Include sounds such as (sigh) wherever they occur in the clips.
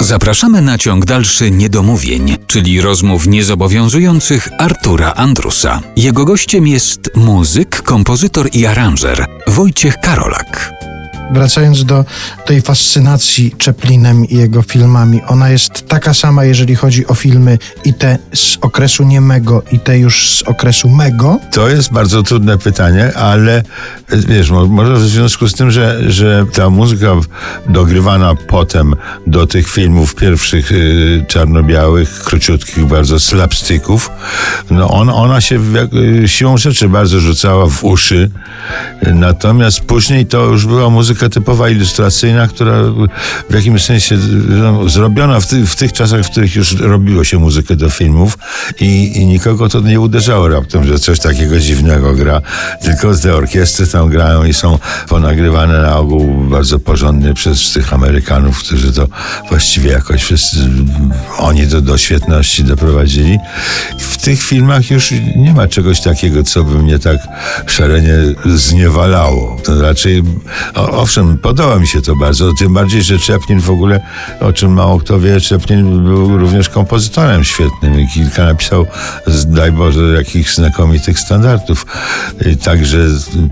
Zapraszamy na ciąg dalszy niedomówień, czyli rozmów niezobowiązujących Artura Andrusa. Jego gościem jest muzyk, kompozytor i aranżer Wojciech Karolak. Wracając do tej fascynacji Chaplinem i jego filmami, ona jest taka sama, jeżeli chodzi o filmy i te z okresu niemego, i te już z okresu mego? To jest bardzo trudne pytanie, ale wiesz, może w związku z tym, że, że ta muzyka dogrywana potem do tych filmów pierwszych y, czarno-białych, króciutkich, bardzo slapsticków, no on, ona się y, siłą rzeczy bardzo rzucała w uszy, natomiast później to już była muzyka muzyka typowa ilustracyjna, która w jakimś sensie no, zrobiona w, ty, w, tych czasach, w których już robiło się muzykę do filmów i, i, nikogo to nie uderzało raptem, że coś takiego dziwnego gra, tylko te orkiestry tam grają i są ponagrywane na ogół bardzo porządnie przez tych Amerykanów, którzy to właściwie jakoś wszyscy oni to do świetności doprowadzili. W tych filmach już nie ma czegoś takiego, co by mnie tak szalenie zniewalało. To raczej o, owszem, podoba mi się to bardzo, tym bardziej, że Chaplin w ogóle, o czym mało kto wie, Chaplin był również kompozytorem świetnym i kilka napisał, daj Boże, jakich znakomitych standardów. Także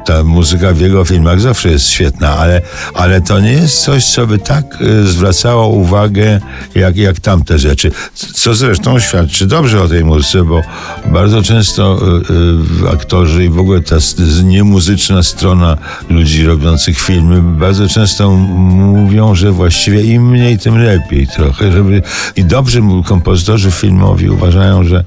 ta muzyka w jego filmach zawsze jest świetna, ale, ale to nie jest coś, co by tak e, zwracało uwagę, jak, jak tamte rzeczy. Co zresztą świadczy dobrze o tej muzyce, bo bardzo często y, y, aktorzy i w ogóle ta niemuzyczna strona ludzi robiących filmy bardzo często mówią, że właściwie im mniej, tym lepiej trochę, żeby i dobrzy kompozytorzy filmowi uważają, że,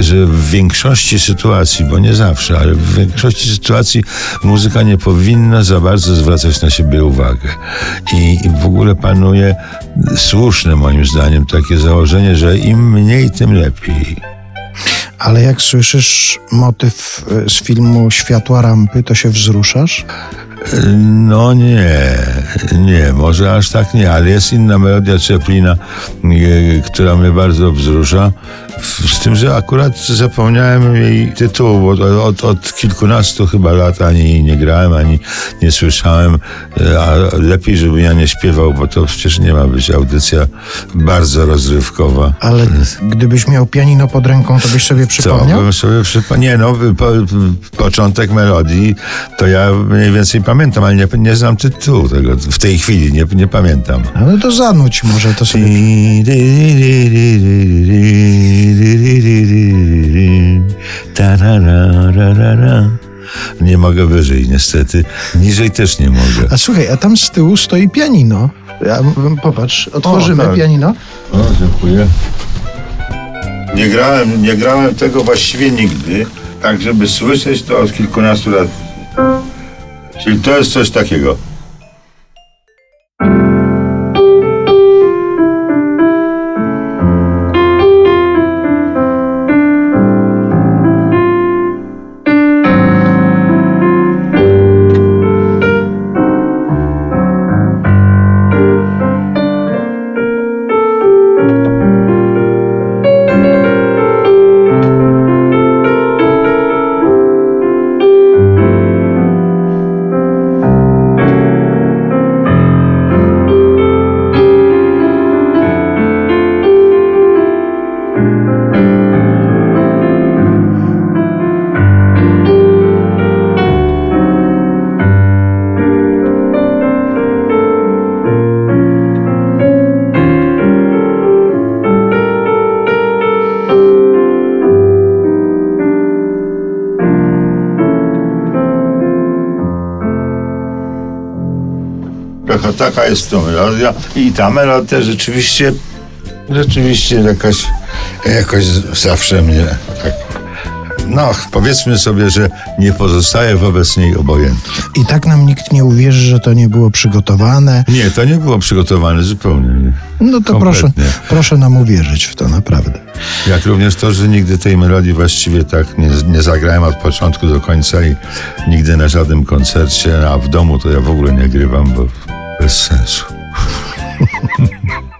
że w większości sytuacji, bo nie zawsze, ale w większości sytuacji muzyka nie powinna za bardzo zwracać na siebie uwagę. I, i w ogóle panuje słuszne moim zdaniem takie założenie, że im mniej, tym lepiej. Ale jak słyszysz motyw e, z filmu Światła Rampy, to się wzruszasz? No nie, nie, może aż tak nie, ale jest inna melodia Chaplina, e, która mnie bardzo wzrusza. Z tym, że akurat zapomniałem jej tytułu, bo od, od kilkunastu chyba lat ani nie grałem, ani nie słyszałem, e, a lepiej, żeby ja nie śpiewał, bo to przecież nie ma być audycja bardzo rozrywkowa. Ale gdybyś miał pianino pod ręką, to byś sobie przypomniał? Bym sobie przypomniał. Nie no, po, początek melodii to ja mniej więcej pamiętam pamiętam, ale nie, nie znam tytułu tego. W tej chwili nie, nie pamiętam. No to zanuć może to sobie. Nie mogę wyżej, niestety. Niżej też nie mogę. A słuchaj, a tam z tyłu stoi pianino. Ja, popatrz, otworzymy o, tak. pianino. O, dziękuję. Nie grałem, nie grałem tego właściwie nigdy, tak żeby słyszeć to od kilkunastu lat. Czyli to jest coś takiego. Taka, taka jest to melodia. I ta melodia rzeczywiście, rzeczywiście jakaś, jakoś zawsze mnie tak no powiedzmy sobie, że nie pozostaje wobec niej obojętny. I tak nam nikt nie uwierzy, że to nie było przygotowane? Nie, to nie było przygotowane zupełnie. Nie. No to proszę, proszę nam uwierzyć w to, naprawdę. Jak również to, że nigdy tej melodii właściwie tak nie, nie zagrałem od początku do końca i nigdy na żadnym koncercie, a w domu to ja w ogóle nie grywam, bo senso. (laughs)